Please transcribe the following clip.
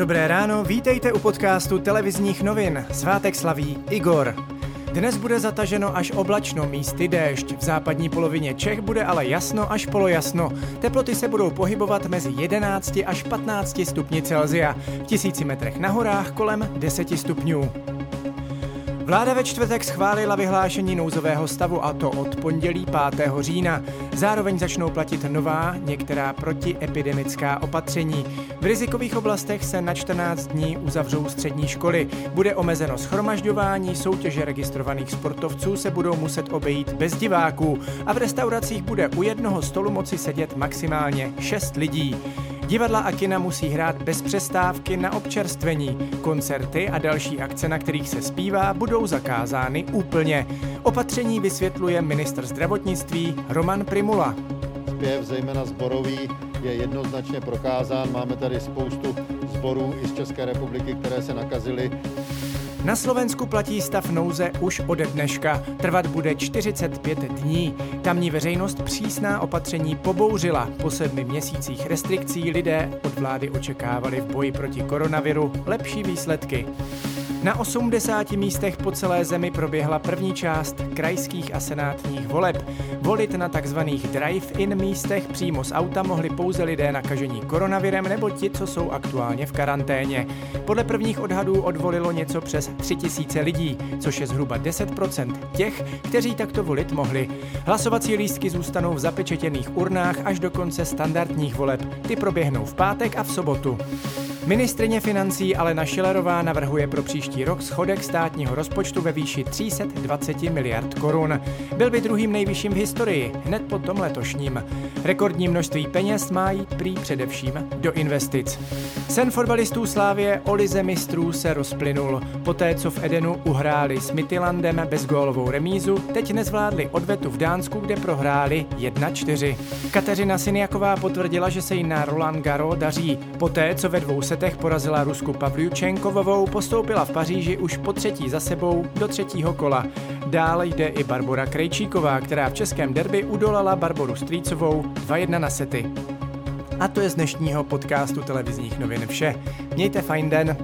Dobré ráno, vítejte u podcastu televizních novin. Svátek slaví Igor. Dnes bude zataženo až oblačno, místy déšť. V západní polovině Čech bude ale jasno až polojasno. Teploty se budou pohybovat mezi 11 až 15 stupni Celzia. V tisíci metrech na horách kolem 10 stupňů. Vláda ve čtvrtek schválila vyhlášení nouzového stavu a to od pondělí 5. října. Zároveň začnou platit nová, některá protiepidemická opatření. V rizikových oblastech se na 14 dní uzavřou střední školy. Bude omezeno schromažďování, soutěže registrovaných sportovců se budou muset obejít bez diváků a v restauracích bude u jednoho stolu moci sedět maximálně 6 lidí. Divadla a kina musí hrát bez přestávky na občerstvení. Koncerty a další akce, na kterých se zpívá, budou zakázány úplně. Opatření vysvětluje ministr zdravotnictví Roman Primula. Zpěv, zejména zborový, je jednoznačně prokázán. Máme tady spoustu zborů i z České republiky, které se nakazily. Na Slovensku platí stav nouze už ode dneška. Trvat bude 45 dní. Tamní veřejnost přísná opatření pobouřila. Po sedmi měsících restrikcí lidé od vlády očekávali v boji proti koronaviru lepší výsledky. Na 80 místech po celé zemi proběhla první část krajských a senátních voleb. Volit na takzvaných drive-in místech přímo z auta mohli pouze lidé nakažení koronavirem nebo ti, co jsou aktuálně v karanténě. Podle prvních odhadů odvolilo něco přes 3000 lidí, což je zhruba 10% těch, kteří takto volit mohli. Hlasovací lístky zůstanou v zapečetěných urnách až do konce standardních voleb. Ty proběhnou v pátek a v sobotu. Ministrině financí Alena Šilerová navrhuje pro příští rok schodek státního rozpočtu ve výši 320 miliard korun. Byl by druhým nejvyšším v historii, hned po tom letošním. Rekordní množství peněz má jít prý především do investic. Sen fotbalistů Slávě o lize mistrů se rozplynul. Poté, co v Edenu uhráli s Midtjyllandem bezgólovou remízu, teď nezvládli odvetu v Dánsku, kde prohráli 1-4. Kateřina Syniaková potvrdila, že se jí na Roland Garo daří. Poté, co ve dvou setech porazila Rusku Pavliučenkovovou, postoupila v Paříži už po třetí za sebou do třetího kola. Dále jde i Barbora Krejčíková, která v českém derby udolala Barboru Strýcovou 2-1 na sety. A to je z dnešního podcastu televizních novin vše. Mějte fajn den.